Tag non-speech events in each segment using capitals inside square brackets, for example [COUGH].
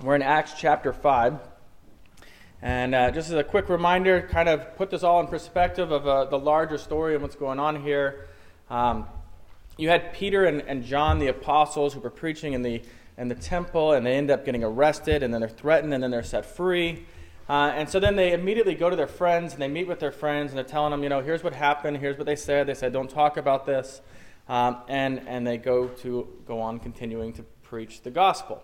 We're in Acts chapter 5. And uh, just as a quick reminder, kind of put this all in perspective of uh, the larger story and what's going on here. Um, you had Peter and, and John, the apostles, who were preaching in the, in the temple, and they end up getting arrested, and then they're threatened, and then they're set free. Uh, and so then they immediately go to their friends, and they meet with their friends, and they're telling them, you know, here's what happened, here's what they said. They said, don't talk about this. Um, and, and they go to go on continuing to preach the gospel.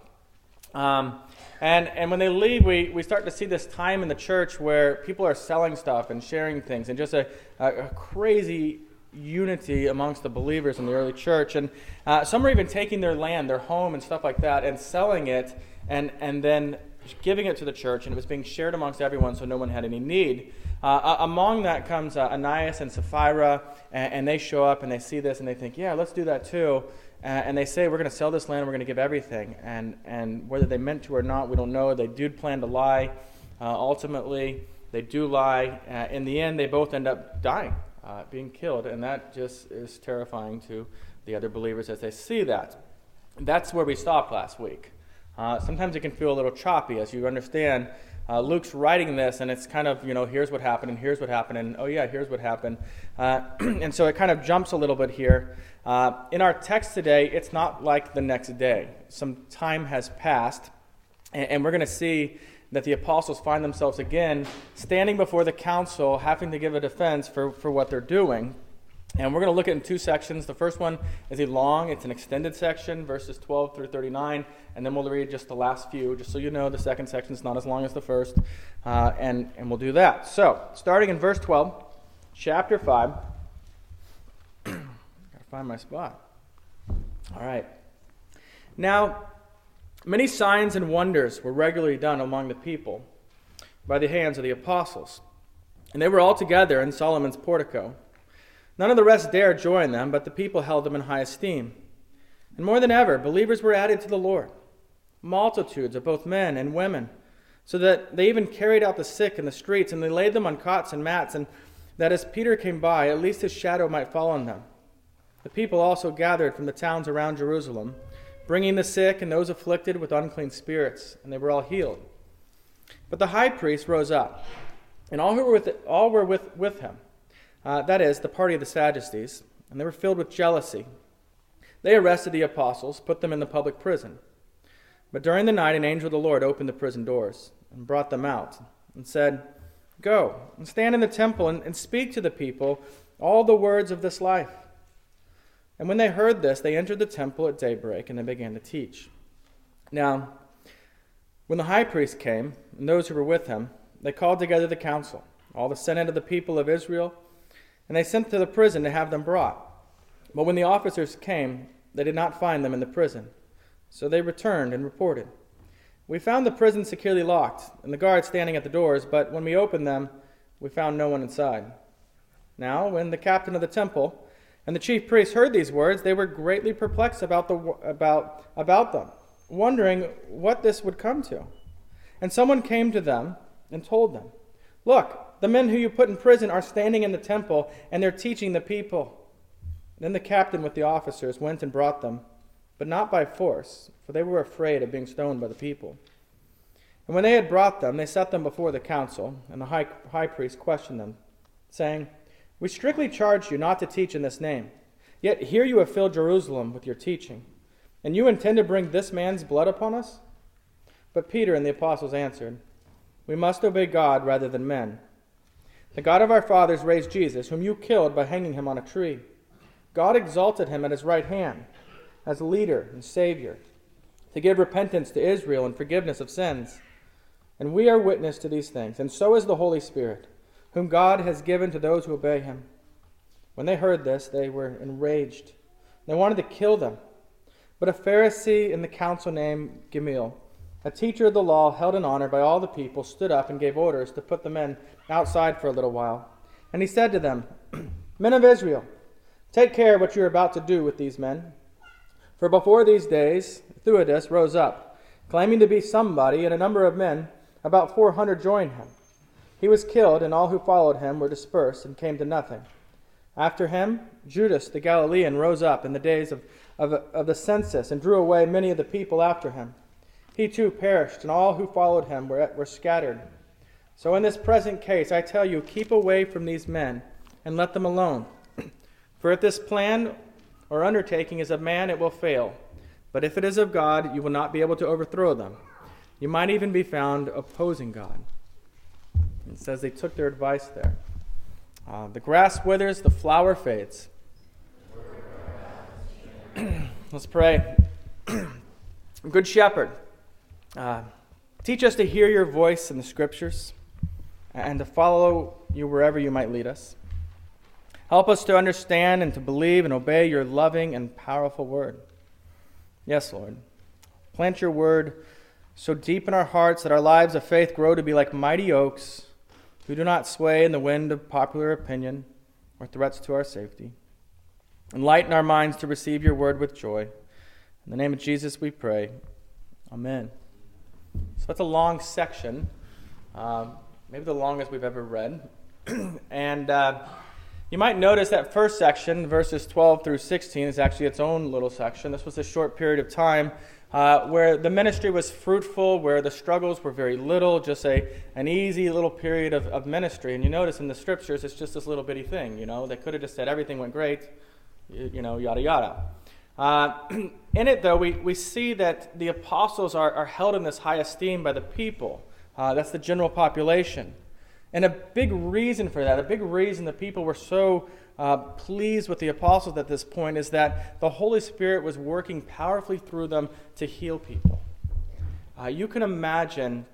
Um, and, and when they leave, we, we start to see this time in the church where people are selling stuff and sharing things, and just a, a, crazy unity amongst the believers in the early church. And uh, some are even taking their land, their home, and stuff like that, and selling it, and, and then giving it to the church, and it was being shared amongst everyone so no one had any need. Uh, among that comes uh, Ananias and Sapphira, and, and, they show up and they see this and they think, yeah, let's do that too. Uh, and they say, we're going to sell this land, we're going to give everything. And, and whether they meant to or not, we don't know. They do plan to lie. Uh, ultimately, they do lie. Uh, in the end, they both end up dying, uh, being killed. And that just is terrifying to the other believers as they see that. That's where we stopped last week. Uh, sometimes it can feel a little choppy as you understand uh, Luke's writing this, and it's kind of, you know, here's what happened, and here's what happened, and oh, yeah, here's what happened. Uh, [CLEARS THROAT] and so it kind of jumps a little bit here. Uh, in our text today, it's not like the next day. Some time has passed, and, and we're going to see that the apostles find themselves again standing before the council, having to give a defense for, for what they're doing. And we're going to look at in two sections. The first one is a long, it's an extended section, verses 12 through 39. And then we'll read just the last few, just so you know the second section is not as long as the first. Uh, and, and we'll do that. So, starting in verse 12, chapter 5. [CLEARS THROAT] Gotta find my spot. All right. Now, many signs and wonders were regularly done among the people by the hands of the apostles. And they were all together in Solomon's portico. None of the rest dared join them, but the people held them in high esteem. And more than ever, believers were added to the Lord, multitudes of both men and women, so that they even carried out the sick in the streets, and they laid them on cots and mats, and that as Peter came by, at least his shadow might fall on them. The people also gathered from the towns around Jerusalem, bringing the sick and those afflicted with unclean spirits, and they were all healed. But the high priest rose up, and all who were with, all were with, with him uh, that is, the party of the Sadducees, and they were filled with jealousy. They arrested the apostles, put them in the public prison. But during the night, an angel of the Lord opened the prison doors and brought them out and said, Go and stand in the temple and, and speak to the people all the words of this life. And when they heard this, they entered the temple at daybreak and they began to teach. Now, when the high priest came and those who were with him, they called together the council, all the senate of the people of Israel and they sent to the prison to have them brought. But when the officers came, they did not find them in the prison. So they returned and reported. We found the prison securely locked, and the guards standing at the doors, but when we opened them, we found no one inside. Now, when the captain of the temple and the chief priests heard these words, they were greatly perplexed about, the, about, about them, wondering what this would come to. And someone came to them and told them, Look, the men who you put in prison are standing in the temple and they're teaching the people. Then the captain with the officers went and brought them, but not by force, for they were afraid of being stoned by the people. And when they had brought them, they set them before the council, and the high, high priest questioned them, saying, We strictly charged you not to teach in this name. Yet here you have filled Jerusalem with your teaching. And you intend to bring this man's blood upon us? But Peter and the apostles answered, We must obey God rather than men. The God of our fathers raised Jesus, whom you killed by hanging him on a tree. God exalted him at his right hand as leader and Savior to give repentance to Israel and forgiveness of sins. And we are witness to these things, and so is the Holy Spirit, whom God has given to those who obey him. When they heard this, they were enraged. They wanted to kill them. But a Pharisee in the council named Gamaliel, a teacher of the law held in honor by all the people, stood up and gave orders to put the men outside for a little while. And he said to them, [CLEARS THROAT] Men of Israel, take care what you are about to do with these men. For before these days, Theudas rose up, claiming to be somebody, and a number of men, about 400, joined him. He was killed, and all who followed him were dispersed and came to nothing. After him, Judas the Galilean rose up in the days of, of, of the census and drew away many of the people after him. He too perished, and all who followed him were, were scattered. So, in this present case, I tell you, keep away from these men and let them alone. [CLEARS THROAT] For if this plan or undertaking is of man, it will fail. But if it is of God, you will not be able to overthrow them. You might even be found opposing God. It says they took their advice there. Uh, the grass withers, the flower fades. [CLEARS THROAT] Let's pray. [CLEARS THROAT] Good shepherd, uh, teach us to hear your voice in the scriptures and to follow you wherever you might lead us. Help us to understand and to believe and obey your loving and powerful word. Yes, Lord. Plant your word so deep in our hearts that our lives of faith grow to be like mighty oaks who do not sway in the wind of popular opinion or threats to our safety. Enlighten our minds to receive your word with joy. In the name of Jesus we pray. Amen. So that's a long section, um, maybe the longest we've ever read. [CLEARS THROAT] and uh, you might notice that first section, verses 12 through 16, is actually its own little section. This was a short period of time uh, where the ministry was fruitful, where the struggles were very little, just a, an easy little period of, of ministry. And you notice in the scriptures, it's just this little bitty thing. You know, they could have just said everything went great, you, you know, yada yada. Uh, [CLEARS THROAT] in it, though, we, we see that the apostles are, are held in this high esteem by the people. Uh, that's the general population. And a big reason for that, a big reason the people were so uh, pleased with the apostles at this point is that the Holy Spirit was working powerfully through them to heal people. Uh, you can imagine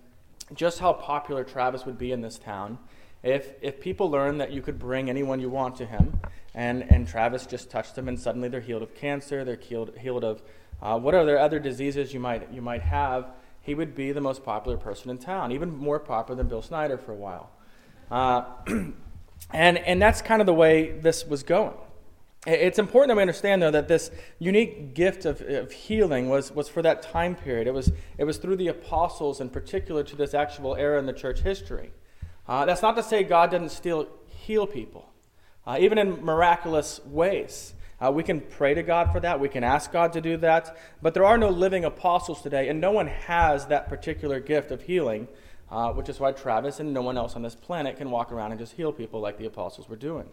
just how popular Travis would be in this town if, if people learned that you could bring anyone you want to him, and, and Travis just touched them, and suddenly they're healed of cancer, they're healed, healed of uh, whatever other diseases you might, you might have, he would be the most popular person in town, even more popular than Bill Snyder for a while. Uh, [CLEARS THROAT] And, and that's kind of the way this was going. It's important that we understand, though, that this unique gift of, of healing was, was for that time period. It was, it was through the apostles, in particular, to this actual era in the church history. Uh, that's not to say God doesn't still heal people, uh, even in miraculous ways. Uh, we can pray to God for that. We can ask God to do that. But there are no living apostles today, and no one has that particular gift of healing uh, which is why Travis and no one else on this planet can walk around and just heal people like the apostles were doing.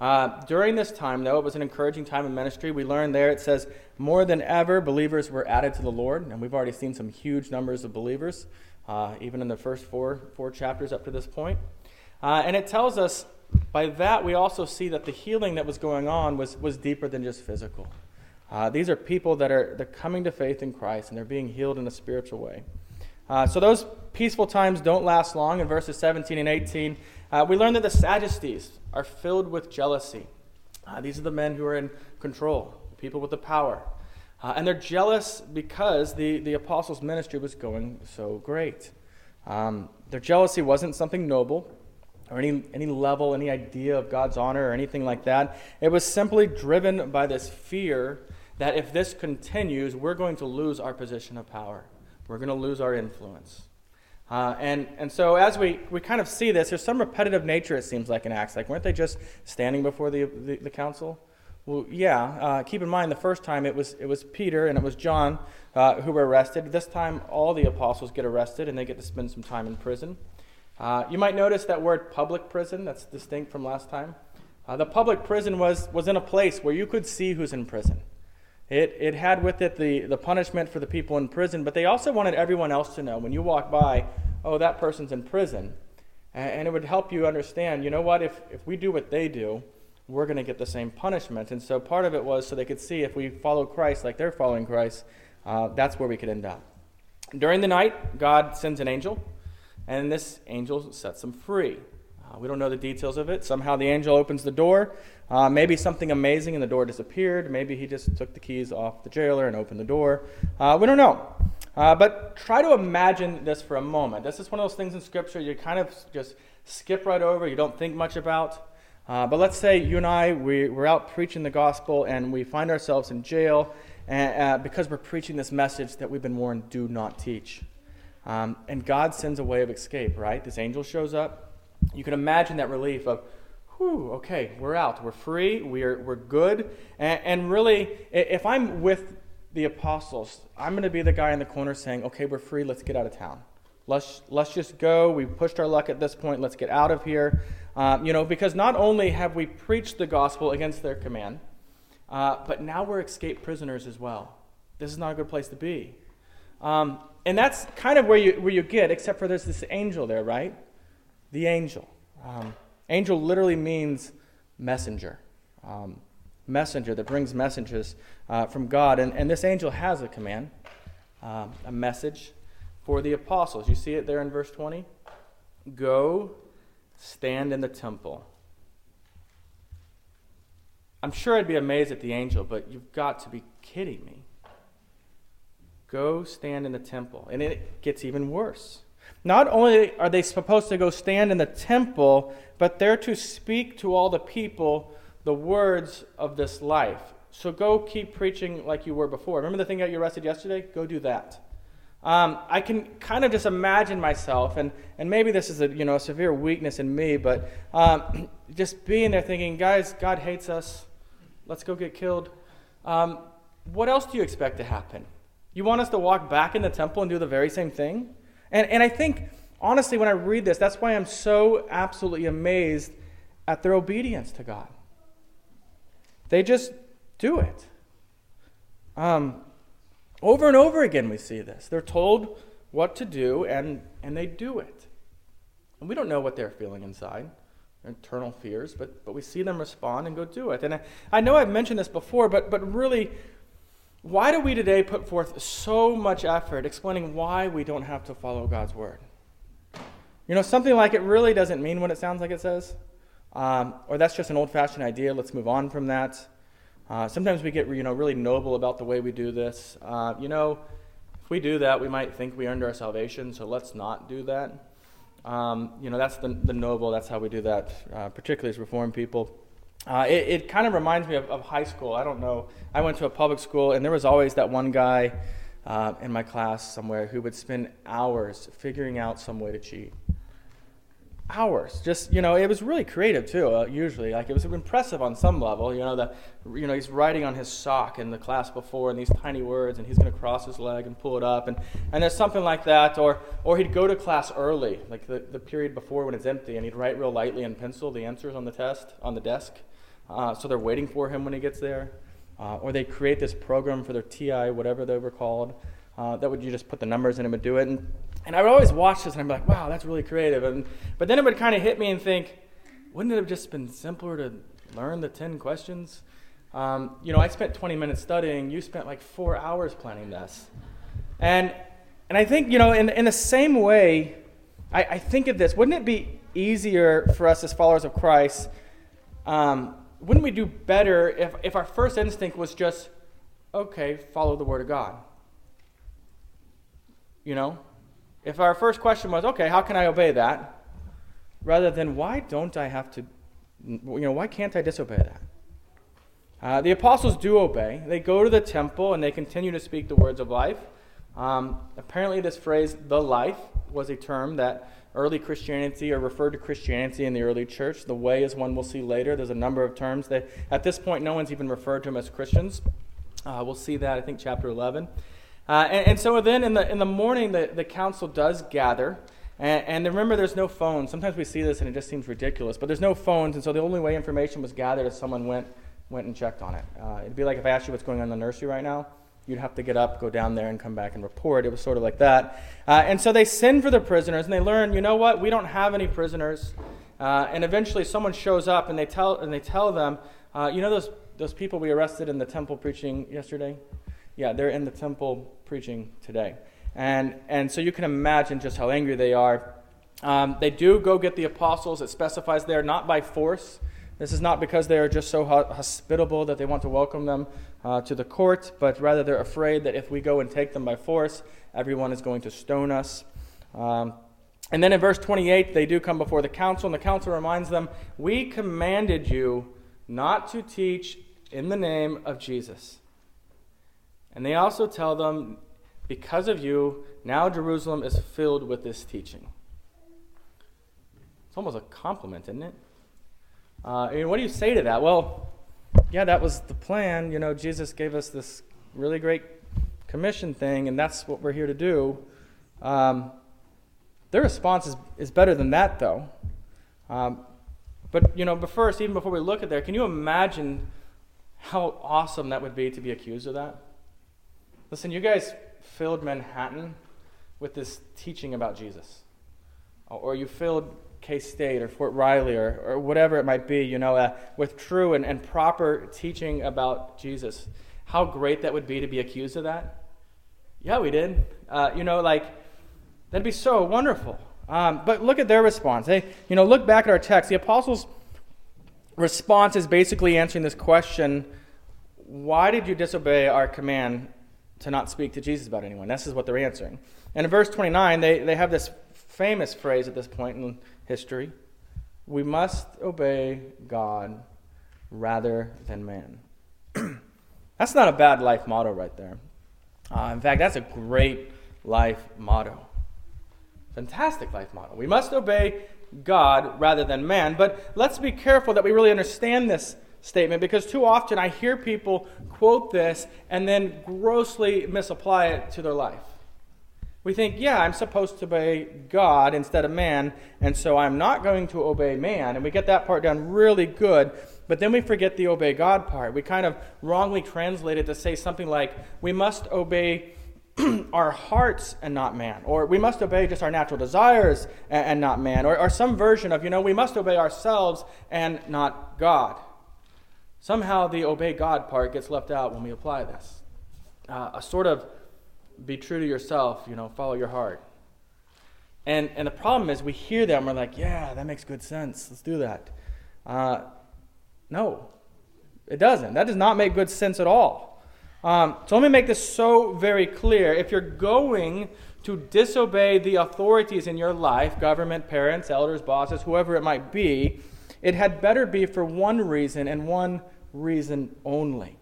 Uh, during this time, though, it was an encouraging time in ministry. We learned there it says, more than ever, believers were added to the Lord. And we've already seen some huge numbers of believers, uh, even in the first four, four chapters up to this point. Uh, and it tells us by that we also see that the healing that was going on was, was deeper than just physical. Uh, these are people that are they're coming to faith in Christ and they're being healed in a spiritual way. Uh, so those peaceful times don't last long. In verses 17 and 18, uh, we learn that the Sadducees are filled with jealousy. Uh, these are the men who are in control, people with the power. Uh, and they're jealous because the, the apostles' ministry was going so great. Um, their jealousy wasn't something noble or any, any level, any idea of God's honor or anything like that. It was simply driven by this fear that if this continues, we're going to lose our position of power. We're going to lose our influence. Uh, and, and so as we, we kind of see this, there's some repetitive nature, it seems like, in Acts. Like, weren't they just standing before the, the, the council? Well, yeah. Uh, keep in mind, the first time it was, it was Peter and it was John uh, who were arrested. This time, all the apostles get arrested and they get to spend some time in prison. Uh, you might notice that word public prison, that's distinct from last time. Uh, the public prison was, was in a place where you could see who's in prison. It, it had with it the, the punishment for the people in prison, but they also wanted everyone else to know when you walk by, oh, that person's in prison. And, and it would help you understand, you know what, if, if we do what they do, we're going to get the same punishment. And so part of it was so they could see if we follow Christ like they're following Christ, uh, that's where we could end up. During the night, God sends an angel, and this angel sets them free. Uh, we don't know the details of it. Somehow the angel opens the door. Uh, maybe something amazing and the door disappeared. Maybe he just took the keys off the jailer and opened the door. Uh, we don't know. Uh, but try to imagine this for a moment. This is one of those things in Scripture you kind of just skip right over, you don't think much about. Uh, but let's say you and I, we, we're out preaching the gospel and we find ourselves in jail and, uh, because we're preaching this message that we've been warned do not teach. Um, and God sends a way of escape, right? This angel shows up you can imagine that relief of, whew, okay, we're out. We're free. We're, we're good. And, and really, if I'm with the apostles. I'm going to be the guy in the corner saying, okay, we're free, let's get out of town. Let's, let's just go. We've pushed our luck at this point. Let's get out of here. Um, you know, because not only have we preached the gospel against their command, uh, but now we're escaped prisoners as well. This is not a good place to be. Um, and that's kind of where you, where you get, except for there's this angel there, right? The angel. Um, angel literally means messenger. Um, messenger that brings messages uh, from God. And, and this angel has a command, um, a message for the apostles. You see it there in verse 20? Go stand in the temple. I'm sure I'd be amazed at the angel, but you've got to be kidding me. Go stand in the temple. And it gets even worse. Not only are they supposed to go stand in the temple, but they're to speak to all the people the words of this life. So go keep preaching like you were before. Remember the thing that you arrested yesterday? Go do that. Um, I can kind of just imagine myself, and, and maybe this is a, you know, a severe weakness in me, but um, [CLEARS THROAT] just being there thinking, guys, God hates us. Let's go get killed. Um, what else do you expect to happen? You want us to walk back in the temple and do the very same thing? And, and I think, honestly, when I read this, that's why I'm so absolutely amazed at their obedience to God. They just do it. Um, over and over again, we see this. They're told what to do, and, and they do it. And we don't know what they're feeling inside, internal fears, but, but we see them respond and go do it. And I, I know I've mentioned this before, but, but really, why do we today put forth so much effort explaining why we don't have to follow God's word? You know, something like it really doesn't mean what it sounds like it says, um, or that's just an old fashioned idea, let's move on from that. Uh, sometimes we get you know really noble about the way we do this. Uh, you know, if we do that, we might think we earned our salvation. So let's not do that. Um, you know, that's the, the noble. That's how we do that, uh, particularly as Reformed people. Uh, it, it kind of reminds me of, of, high school. I don't know. I went to a public school, and there was always that one guy uh, in my class somewhere who would spend hours figuring out some way to cheat hours. Just you know, it was really creative too. Uh, usually, like it was impressive on some level. You know, that you know he's writing on his sock in the class before, and these tiny words, and he's going to cross his leg and pull it up, and and there's something like that. Or or he'd go to class early, like the the period before when it's empty, and he'd write real lightly in pencil the answers on the test on the desk, uh, so they're waiting for him when he gets there. Uh, or they create this program for their TI, whatever they were called, uh, that would you just put the numbers in and would do it. And and I would always watch this and I'd be like, wow, that's really creative. And, but then it would kind of hit me and think, wouldn't it have just been simpler to learn the 10 questions? Um, you know, I spent 20 minutes studying, you spent like four hours planning this. And, and I think, you know, in, in the same way, I, I think of this wouldn't it be easier for us as followers of Christ? Um, wouldn't we do better if, if our first instinct was just, okay, follow the Word of God? You know, if our first question was, okay, how can I obey that? Rather than, why don't I have to, you know, why can't I disobey that? Uh, the apostles do obey. They go to the temple and they continue to speak the words of life. Um, apparently, this phrase, the life, was a term that early Christianity or referred to Christianity in the early church. The way is one we'll see later. There's a number of terms that at this point no one's even referred to them as Christians. Uh, we'll see that, I think, chapter 11. Uh, and, and, so then in the, in the morning, the, the council does gather. And, and, remember, there's no phones. Sometimes we see this and it just seems ridiculous, but there's no phones. And so the only way information was gathered is someone went, went and checked on it. Uh, it'd be like if I asked you what's going on in the nursery right now. You'd have to get up, go down there, and come back and report. It was sort of like that. Uh, and so they send for the prisoners, and they learn, you know what? We don't have any prisoners. Uh, and eventually, someone shows up, and they tell, and they tell them, uh, you know those, those people we arrested in the temple preaching yesterday? Yeah, they're in the temple preaching today. And, and so you can imagine just how angry they are. Um, they do go get the apostles. It specifies there, not by force. This is not because they are just so hospitable that they want to welcome them uh, to the court, but rather they're afraid that if we go and take them by force, everyone is going to stone us. Um, and then in verse 28, they do come before the council, and the council reminds them, We commanded you not to teach in the name of Jesus. And they also tell them, because of you, now Jerusalem is filled with this teaching. It's almost a compliment, isn't it? Uh, I mean, what do you say to that? Well, yeah, that was the plan. You know, Jesus gave us this really great commission thing, and that's what we're here to do. Um, their response is, is better than that, though. Um, but, you know, but first, even before we look at there, can you imagine how awesome that would be to be accused of that? Listen, you guys filled Manhattan with this teaching about Jesus. Or you filled K State or Fort Riley or, or whatever it might be, you know, uh, with true and, and proper teaching about Jesus. How great that would be to be accused of that. Yeah, we did. Uh, you know, like, that'd be so wonderful. Um, but look at their response. They, you know, look back at our text. The apostles' response is basically answering this question why did you disobey our command to not speak to Jesus about anyone? This is what they're answering. And in verse 29, they, they have this famous phrase at this point in history we must obey God rather than man. [CLEARS THROAT] that's not a bad life motto right there. Uh, in fact, that's a great life motto. Fantastic life motto. We must obey God rather than man. But let's be careful that we really understand this statement because too often I hear people quote this and then grossly misapply it to their life. We think, yeah, I'm supposed to obey God instead of man, and so I'm not going to obey man. And we get that part done really good, but then we forget the obey God part. We kind of wrongly translate it to say something like, we must obey [CLEARS THROAT] our hearts and not man. Or we must obey just our natural desires and, and not man. Or, or some version of, you know, we must obey ourselves and not God. Somehow the obey God part gets left out when we apply this. Uh, a sort of be true to yourself, you know, follow your heart. And, and the problem is we hear that and we're like, yeah, that makes good sense. Let's do that. Uh, no, it doesn't. That does not make good sense at all. Um, so let me make this so very clear. If you're going to disobey the authorities in your life, government, parents, elders, bosses, whoever it might be, it had better be for one reason and one reason only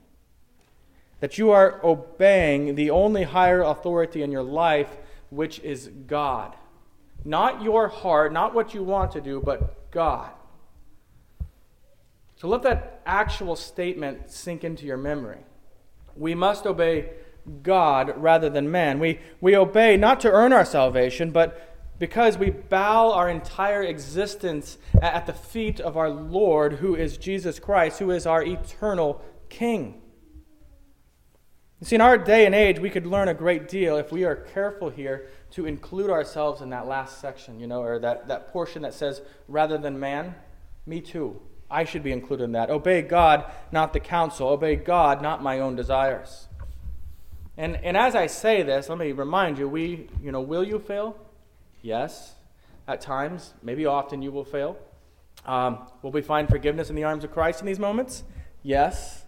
that you are obeying the only higher authority in your life, which is God. Not your heart, not what you want to do, but God. So let that actual statement sink into your memory. We must obey God rather than man. We, we obey not to earn our salvation, but because we bow our entire existence at the feet of our Lord, who is Jesus Christ, who is our eternal King. You see, in our day and age, we could learn a great deal if we are careful here to include ourselves in that last section, you know, or that, that portion that says, rather than man, me too. I should be included in that. Obey God, not the council. Obey God, not my own desires. And, and as I say this, let me remind you, we, you know, will you fail? Yes. At times, maybe often, you will fail. Um, will we find forgiveness in the arms of Christ in these moments? Yes.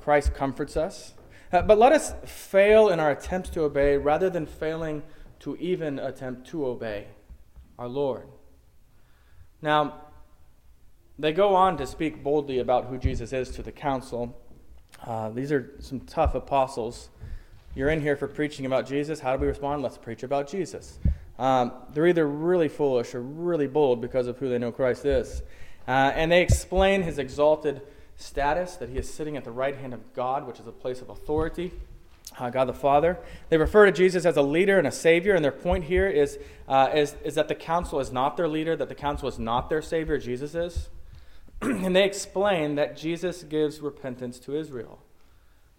Christ comforts us. Uh, but let us fail in our attempts to obey rather than failing to even attempt to obey our Lord. Now, they go on to speak boldly about who Jesus is to the council. Uh, these are some tough apostles. You're in here for preaching about Jesus. How do we respond? Let's preach about Jesus. Um, they're either really foolish or really bold because of who they know Christ is. Uh, and they explain his exalted status, that he is sitting at the right hand of God, which is a place of authority. Uh, God the Father. They refer to Jesus as a leader and a savior, and their point here is, uh, is, is that the council is not their leader, that the council is not their savior, Jesus is. [CLEARS THROAT] and they explain that Jesus gives repentance to Israel.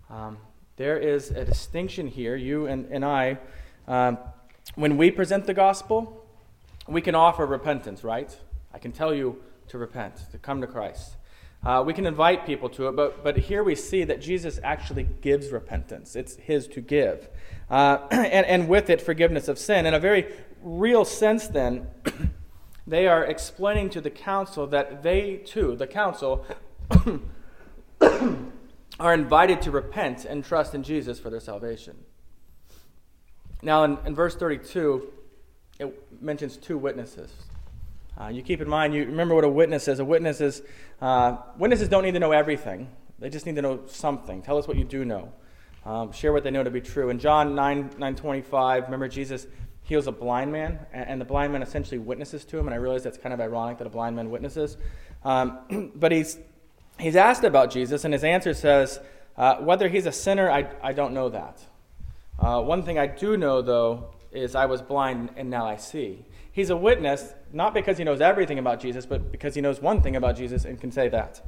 Um, there is a distinction here, you and, and I. Um, when we present the gospel, we can offer repentance, right? I can tell you to repent, to come to Christ. Uh, we can invite people to it, but, but here we see that Jesus actually gives repentance. It's his to give. Uh, [CLEARS THROAT] and, and with it, forgiveness of sin. In a very real sense, then, [CLEARS THROAT] they are explaining to the council that they too, the council, [CLEARS THROAT] are invited to repent and trust in Jesus for their salvation. Now, in, in verse 32, it mentions two witnesses. Uh, you keep in mind, you remember what a witness is. A witness is, uh, witnesses don't need to know everything. They just need to know something. Tell us what you do know. Um, share what they know to be true. In John 9, 9 25, remember Jesus heals a blind man, and, and the blind man essentially witnesses to him. And I realize that's kind of ironic that a blind man witnesses. Um, [CLEARS THROAT] but he's, he's asked about Jesus, and his answer says, uh, whether he's a sinner, I, I don't know that. Uh, one thing I do know, though, is I was blind and now I see. He's a witness, not because he knows everything about Jesus, but because he knows one thing about Jesus and can say that.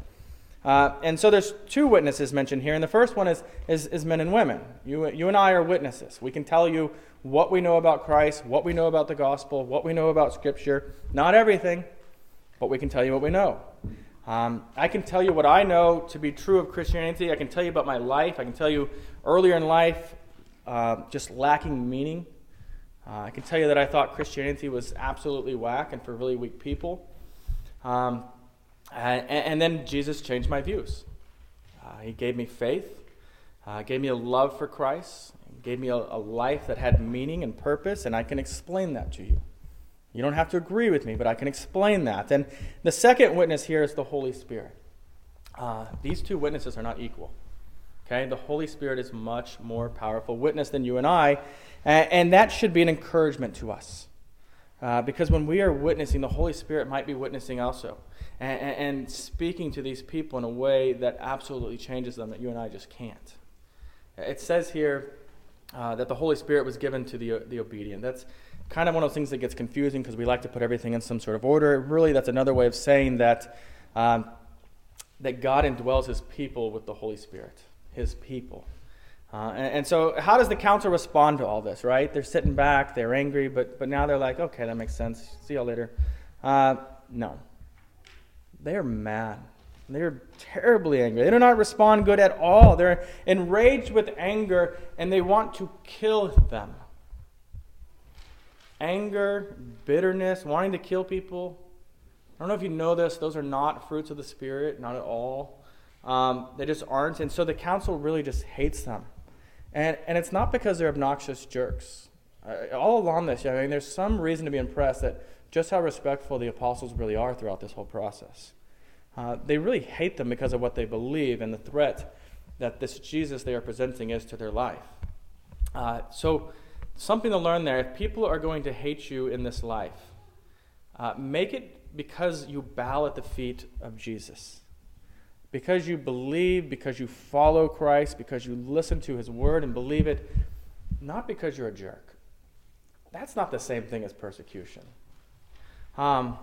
Uh, and so there's two witnesses mentioned here, and the first one is, is, is, men and women. You, you and I are witnesses. We can tell you what we know about Christ, what we know about the gospel, what we know about Scripture. Not everything, but we can tell you what we know. Um, I can tell you what I know to be true of Christianity. I can tell you about my life. I can tell you earlier in life, uh, just lacking meaning. Uh, I can tell you that I thought Christianity was absolutely whack and for really weak people. Um, and, and, then Jesus changed my views. Uh, he gave me faith, uh, gave me a love for Christ, gave me a, a life that had meaning and purpose, and I can explain that to you. You don't have to agree with me, but I can explain that. And the second witness here is the Holy Spirit. Uh, these two witnesses are not equal. Okay? The Holy Spirit is much more powerful witness than you and I, and, that should be an encouragement to us. Uh, because when we are witnessing, the Holy Spirit might be witnessing also and, and, speaking to these people in a way that absolutely changes them that you and I just can't. It says here uh, that the Holy Spirit was given to the, the obedient. That's kind of one of those things that gets confusing because we like to put everything in some sort of order. Really, that's another way of saying that, um, that God indwells his people with the Holy Spirit, his people. Uh, and, and, so, how does the council respond to all this, right? They're sitting back, they're angry, but, but now they're like, okay, that makes sense. See y'all later. Uh, no. They are mad. They're terribly angry. They do not respond good at all. They're enraged with anger and they want to kill them anger, bitterness, wanting to kill people. I don't know if you know this, those are not fruits of the Spirit, not at all. Um, they just aren't. And so the council really just hates them. And, and it's not because they're obnoxious jerks. Uh, all along this, I mean, there's some reason to be impressed that just how respectful the apostles really are throughout this whole process. Uh, they really hate them because of what they believe and the threat that this Jesus they are presenting is to their life. Uh, so something to learn there. If people are going to hate you in this life, uh, make it because you bow at the feet of Jesus. Because you believe, because you follow Christ, because you listen to his word and believe it, not because you're a jerk. That's not the same thing as persecution. Um,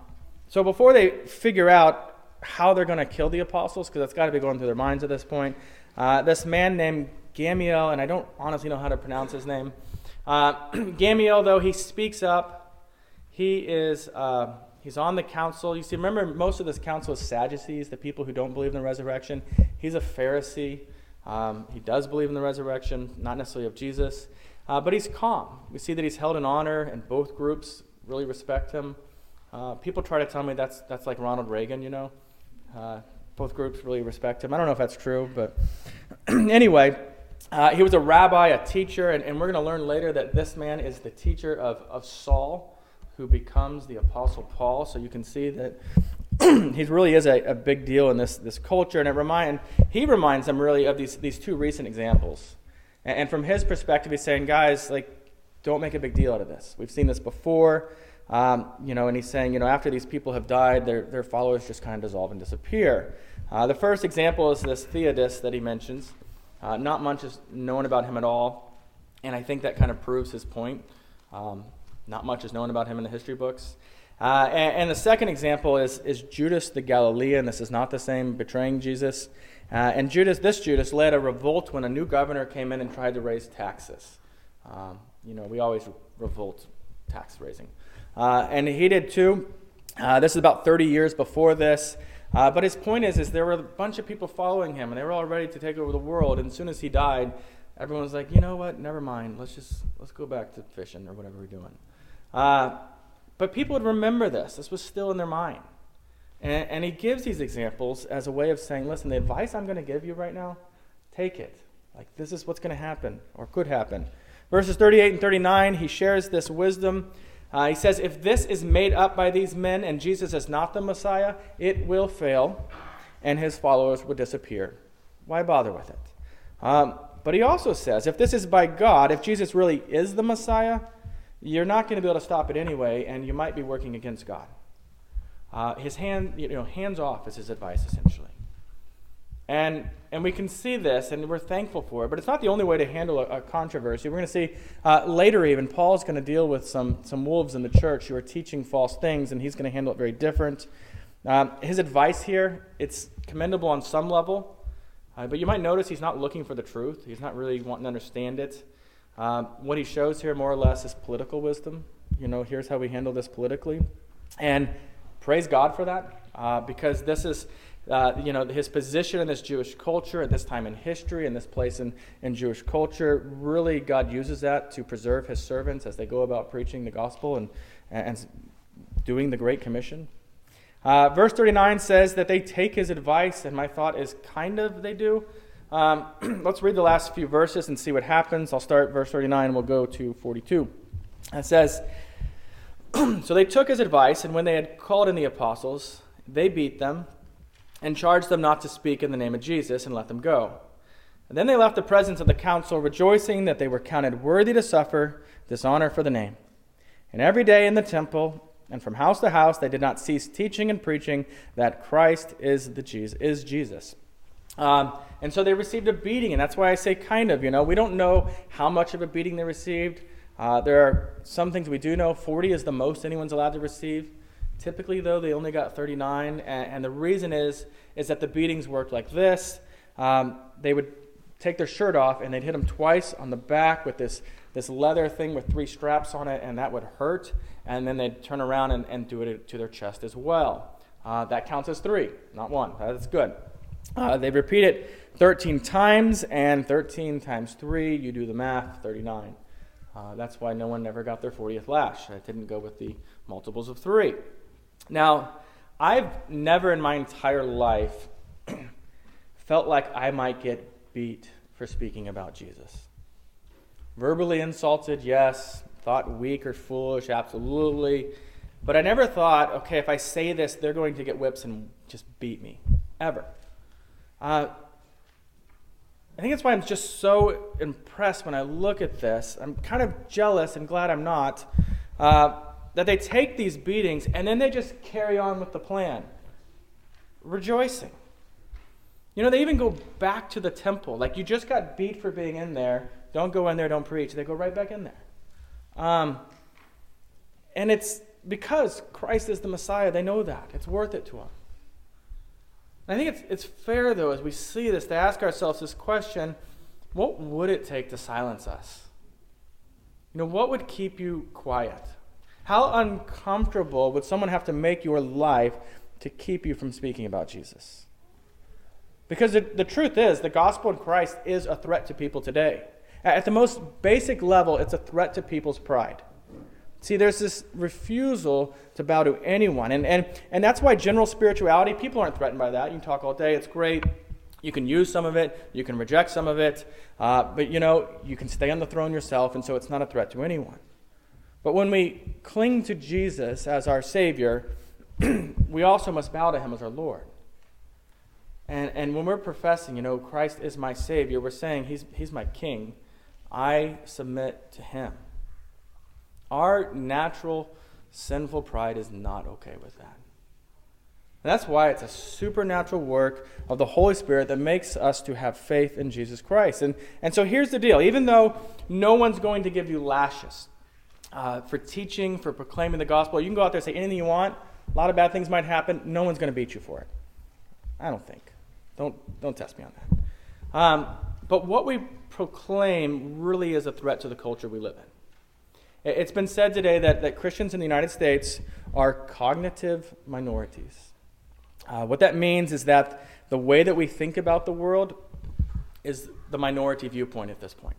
so before they figure out how they're going to kill the apostles, because that's got to be going through their minds at this point, uh, this man named Gamaliel, and I don't honestly know how to pronounce his name, uh, [CLEARS THROAT] Gamaliel, though, he speaks up. He is uh, he's on the council. You see, remember, most of this council is Sadducees, the people who don't believe in the resurrection. He's a Pharisee. Um, he does believe in the resurrection, not necessarily of Jesus, uh, but he's calm. We see that he's held in honor, and both groups really respect him. Uh, people try to tell me that's that's like Ronald Reagan, you know. Uh, both groups really respect him. I don't know if that's true, but [CLEARS THROAT] anyway. Uh, he was a rabbi, a teacher, and, and we're going to learn later that this man is the teacher of, of Saul, who becomes the Apostle Paul. So you can see that [CLEARS THROAT] he really is a, a, big deal in this, this culture. And it remind, he reminds them really of these, these two recent examples. And, and from his perspective, he's saying, guys, like, don't make a big deal out of this. We've seen this before. Um, you know, and he's saying, you know, after these people have died, their, their followers just kind of dissolve and disappear. Uh, the first example is this Theudas that he mentions. Uh, not much is known about him at all, and I think that kind of proves his point. Um, not much is known about him in the history books. Uh, and, and, the second example is, is Judas the Galilean. This is not the same betraying Jesus. Uh, and Judas, this Judas led a revolt when a new governor came in and tried to raise taxes. Um, you know, we always revolt tax raising. Uh, and he did too. Uh, this is about 30 years before this. Uh, but his point is, is there were a bunch of people following him, and they were all ready to take over the world. And as soon as he died, everyone was like, you know what? Never mind. Let's just let's go back to fishing or whatever we're doing. Uh, but people would remember this. This was still in their mind. And, and he gives these examples as a way of saying, listen, the advice I'm going to give you right now, take it. Like this is what's going to happen or could happen. Verses 38 and 39, he shares this wisdom uh, he says, If this is made up by these men and Jesus is not the Messiah, it will fail and his followers will disappear. Why bother with it? Um, but he also says, If this is by God, if Jesus really is the Messiah, you're not going to be able to stop it anyway, and you might be working against God. Uh, his hand, you know, hands off is his advice essentially. And, and we can see this, and we're thankful for it. But it's not the only way to handle a, a controversy. We're going to see uh, later, even, Paul's going to deal with some, some wolves in the church who are teaching false things, and he's going to handle it very different. Um, his advice here, it's commendable on some level, uh, but you might notice he's not looking for the truth. He's not really wanting to understand it. Um, what he shows here, more or less, is political wisdom. You know, here's how we handle this politically. And praise God for that, uh, because this is, uh, you know, his position in this Jewish culture at this time in history, in this place in, in Jewish culture, really God uses that to preserve his servants as they go about preaching the gospel and, and doing the Great Commission. Uh, verse 39 says that they take his advice, and my thought is kind of they do. Um, [CLEARS THROAT] let's read the last few verses and see what happens. I'll start verse 39 and we'll go to 42. It says, [CLEARS THROAT] So they took his advice, and when they had called in the apostles, they beat them and charged them not to speak in the name of Jesus and let them go. And then they left the presence of the council, rejoicing that they were counted worthy to suffer dishonor for the name. And every day in the temple and from house to house they did not cease teaching and preaching that Christ is the Jesus is Jesus. Um, and so they received a beating, and that's why I say kind of. You know, we don't know how much of a beating they received. Uh, there are some things we do know. 40 is the most anyone's allowed to receive. Typically, though, they only got 39, and, and the reason is is that the beatings worked like this. Um, they would take their shirt off, and they'd hit them twice on the back with this this leather thing with three straps on it, and that would hurt. And then they'd turn around and, and do it to their chest as well. Uh, that counts as three, not one. That's good. Uh, they repeat it 13 times, and 13 times 3, you do the math, 39. Uh, that's why no one ever got their 40th lash. I didn't go with the multiples of 3. Now, I've never in my entire life [CLEARS THROAT] felt like I might get beat for speaking about Jesus. Verbally insulted, yes. Thought weak or foolish, absolutely. But I never thought, okay, if I say this, they're going to get whips and just beat me. Ever. Uh, I think that's why I'm just so impressed when I look at this. I'm kind of jealous and glad I'm not. Uh, that they take these beatings and then they just carry on with the plan, rejoicing. You know, they even go back to the temple. Like, you just got beat for being in there. Don't go in there, don't preach. They go right back in there. Um, and it's because Christ is the Messiah. They know that. It's worth it to them. I think it's, it's fair, though, as we see this, to ask ourselves this question what would it take to silence us? You know, what would keep you quiet? How uncomfortable would someone have to make your life to keep you from speaking about Jesus? Because the, the truth is, the gospel in Christ is a threat to people today. At the most basic level, it's a threat to people's pride. See, there's this refusal to bow to anyone. And, and, and that's why general spirituality, people aren't threatened by that. You can talk all day, it's great. You can use some of it, you can reject some of it, uh, but you know, you can stay on the throne yourself, and so it's not a threat to anyone. But when we cling to Jesus as our Savior, [CLEARS THROAT] we also must bow to Him as our Lord. And, and when we're professing, you know, Christ is my Savior, we're saying He's, he's my King. I submit to Him. Our natural sinful pride is not okay with that. And that's why it's a supernatural work of the Holy Spirit that makes us to have faith in Jesus Christ. And, and so here's the deal even though no one's going to give you lashes uh, for teaching, for proclaiming the gospel, you can go out there and say anything you want. A lot of bad things might happen. No one's going to beat you for it. I don't think. Don't, don't test me on that. Um, but what we proclaim really is a threat to the culture we live in. It's been said today that, that Christians in the United States are cognitive minorities. Uh, what that means is that the way that we think about the world is the minority viewpoint at this point.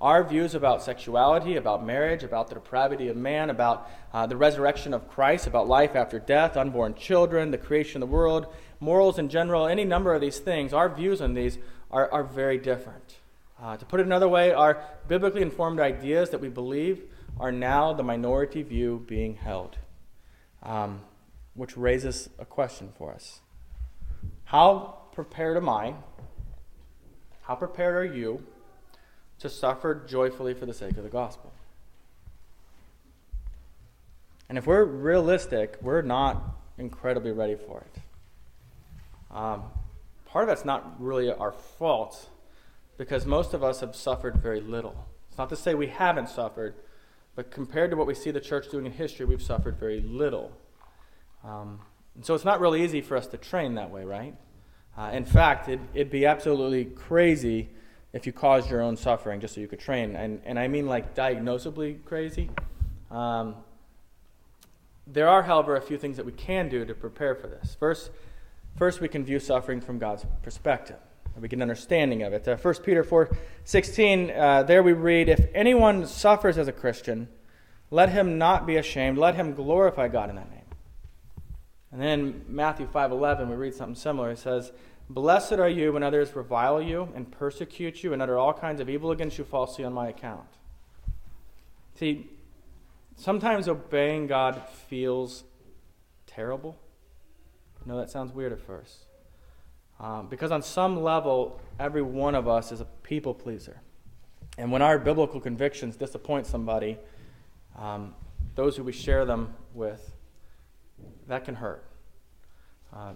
Our views about sexuality, about marriage, about the depravity of man, about uh, the resurrection of Christ, about life after death, unborn children, the creation of the world, morals in general, any number of these things, our views on these are, are very different. Uh, to put it another way, our biblically informed ideas that we believe are now the minority view being held, um, which raises a question for us. How prepared am I? How prepared are you to suffer joyfully for the sake of the gospel? And if we're realistic, we're not incredibly ready for it. Um, part of that's not really our fault because most of us have suffered very little. It's not to say we haven't suffered, but compared to what we see the church doing in history, we've suffered very little. Um, and so it's not really easy for us to train that way, right? Uh, in fact, it, it'd be absolutely crazy if you caused your own suffering just so you could train. And, and I mean like diagnosably crazy. Um, there are, however, a few things that we can do to prepare for this. First, first we can view suffering from God's perspective we get an understanding of it. Uh, 1 Peter 4 16, uh, there we read, If anyone suffers as a Christian, let him not be ashamed, let him glorify God in that name. And then Matthew 5 11, we read something similar. It says, Blessed are you when others revile you and persecute you and utter all kinds of evil against you falsely on my account. See, sometimes obeying God feels terrible. I know that sounds weird at first. Um, because on some level, every one of us is a people pleaser. And when our biblical convictions disappoint somebody, um, those who we share them with, that can hurt. Uh,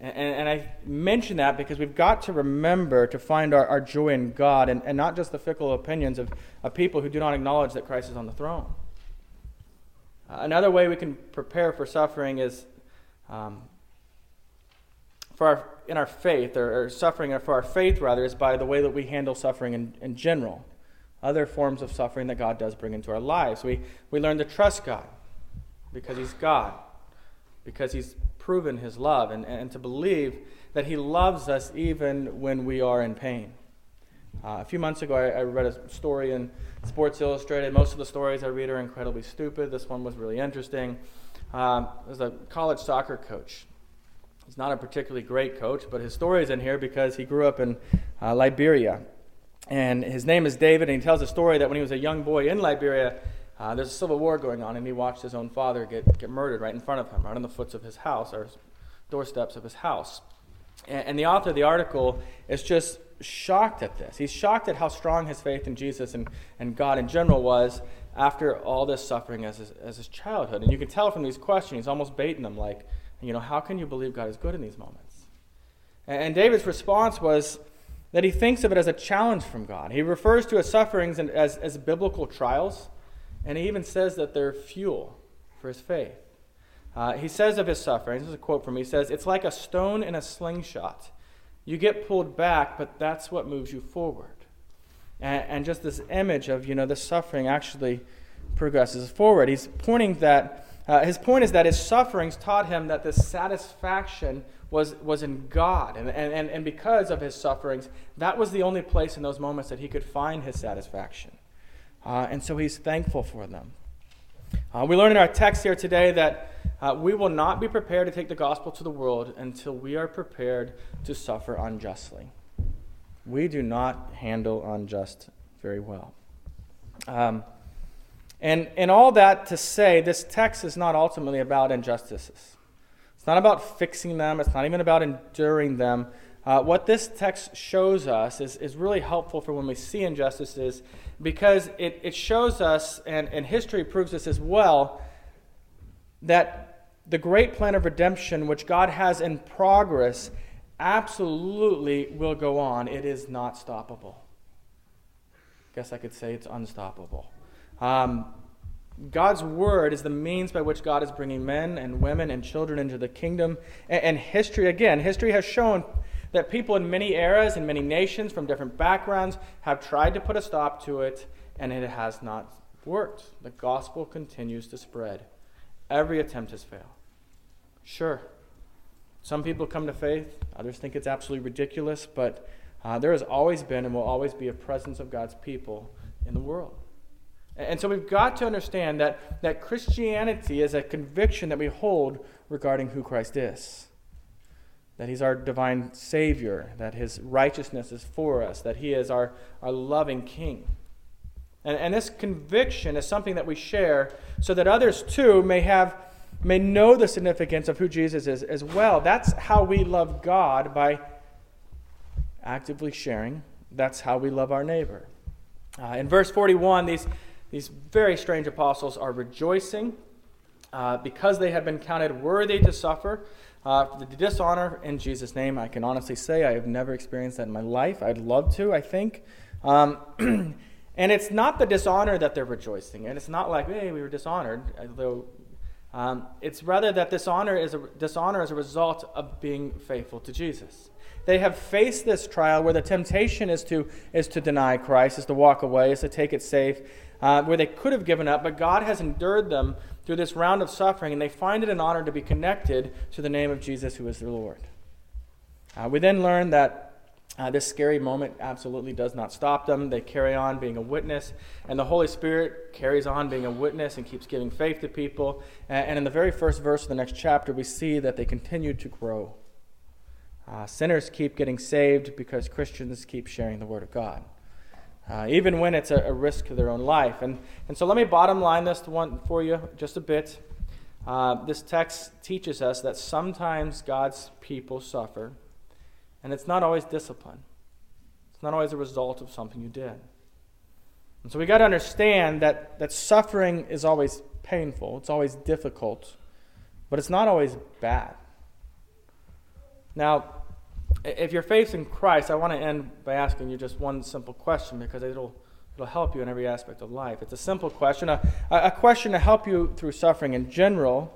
and, and, I mention that because we've got to remember to find our, our joy in God and, and not just the fickle opinions of, of people who do not acknowledge that Christ is on the throne. Uh, another way we can prepare for suffering is um, for our, in our faith, or, suffering or, suffering for our faith, rather, is by the way that we handle suffering in, in general. Other forms of suffering that God does bring into our lives. We, we learn to trust God because He's God, because He's proven His love, and, and to believe that He loves us even when we are in pain. Uh, a few months ago, I, I, read a story in Sports Illustrated. Most of the stories I read are incredibly stupid. This one was really interesting. Um, there's a college soccer coach He's not a particularly great coach, but his story is in here because he grew up in uh, Liberia. And his name is David, and he tells a story that when he was a young boy in Liberia, uh, there's a civil war going on, and he watched his own father get, get murdered right in front of him, right on the foots of his house, or doorsteps of his house. And, and the author of the article is just shocked at this. He's shocked at how strong his faith in Jesus and, and God in general was after all this suffering as his, as his childhood. And you can tell from these questions, he's almost baiting them, like, you know, how can you believe God is good in these moments? And David's response was that he thinks of it as a challenge from God. He refers to his sufferings as, as biblical trials, and he even says that they're fuel for his faith. Uh, he says of his sufferings, this is a quote from him, he says, It's like a stone in a slingshot. You get pulled back, but that's what moves you forward. And, and just this image of, you know, the suffering actually progresses forward. He's pointing that uh, his point is that his sufferings taught him that the satisfaction was, was in God. And, and, and because of his sufferings, that was the only place in those moments that he could find his satisfaction. Uh, and so he's thankful for them. Uh, we learn in our text here today that uh, we will not be prepared to take the gospel to the world until we are prepared to suffer unjustly. We do not handle unjust very well. Um, and, and all that to say, this text is not ultimately about injustices. It's not about fixing them, it's not even about enduring them. Uh, what this text shows us is, is really helpful for when we see injustices because it, it shows us, and, and history proves this as well, that the great plan of redemption which God has in progress absolutely will go on. It is not stoppable. I Guess I could say it's unstoppable. Um, God's word is the means by which God is bringing men and women and children into the kingdom. And, and, history, again, history has shown that people in many eras and many nations from different backgrounds have tried to put a stop to it, and it has not worked. The gospel continues to spread. Every attempt has failed. Sure, some people come to faith, others think it's absolutely ridiculous, but uh, there has always been and will always be a presence of God's people in the world. And so we've got to understand that, that Christianity is a conviction that we hold regarding who Christ is. That he's our divine Savior, that his righteousness is for us, that he is our, our loving King. And, and this conviction is something that we share so that others too may have may know the significance of who Jesus is as well. That's how we love God by actively sharing. That's how we love our neighbor. Uh, in verse 41, these these very strange apostles are rejoicing uh, because they have been counted worthy to suffer uh, the dishonor in Jesus' name. I can honestly say I have never experienced that in my life. I'd love to, I think. Um, [CLEARS THROAT] and it's not the dishonor that they're rejoicing, and it's not like, hey, we were dishonored, although um, it's rather that dishonor is a, dishonor is a result of being faithful to Jesus. They have faced this trial where the temptation is to, is to deny Christ, is to walk away, is to take it safe, uh, where they could have given up, but God has endured them through this round of suffering, and they find it an honor to be connected to the name of Jesus, who is their Lord. Uh, we then learn that uh, this scary moment absolutely does not stop them. They carry on being a witness, and the Holy Spirit carries on being a witness and keeps giving faith to people. And, and in the very first verse of the next chapter, we see that they continue to grow. Uh, sinners keep getting saved because Christians keep sharing the Word of God, uh, even when it's a, a, risk to their own life. And, and so let me bottom line this one for you just a bit. Uh, this text teaches us that sometimes God's people suffer and it's not always discipline, it's not always a result of something you did. And so we got to understand that, that suffering is always painful, it's always difficult, but it's not always bad. Now, if you're facing Christ, I want to end by asking you just one simple question because it'll, it'll help you in every aspect of life. It's a simple question, a, a question to help you through suffering in general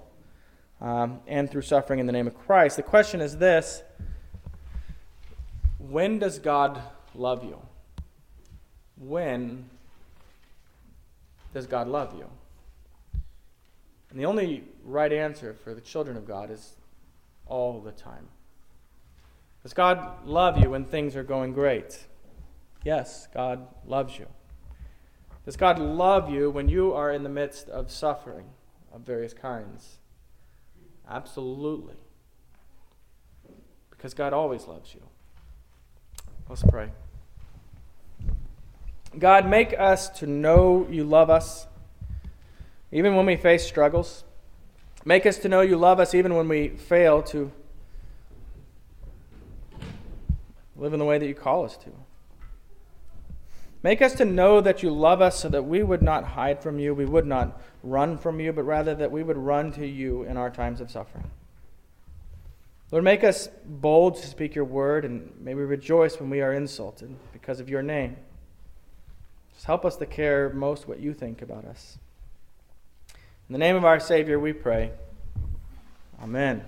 um, and through suffering in the name of Christ. The question is this when does God love you? When does God love you? And the only right answer for the children of God is all the time. Does God love you when things are going great? Yes, God loves you. Does God love you when you are in the midst of suffering of various kinds? Absolutely. Because God always loves you. Let's pray. God, make us to know you love us even when we face struggles. Make us to know you love us even when we fail to live in the way that you call us to. Make us to know that you love us so that we would not hide from you, we would not run from you, but rather that we would run to you in our times of suffering. Lord, make us bold to speak your word, and may we rejoice when we are insulted because of your name. Just help us to care most what you think about us. In the name of our Savior, we pray. Amen.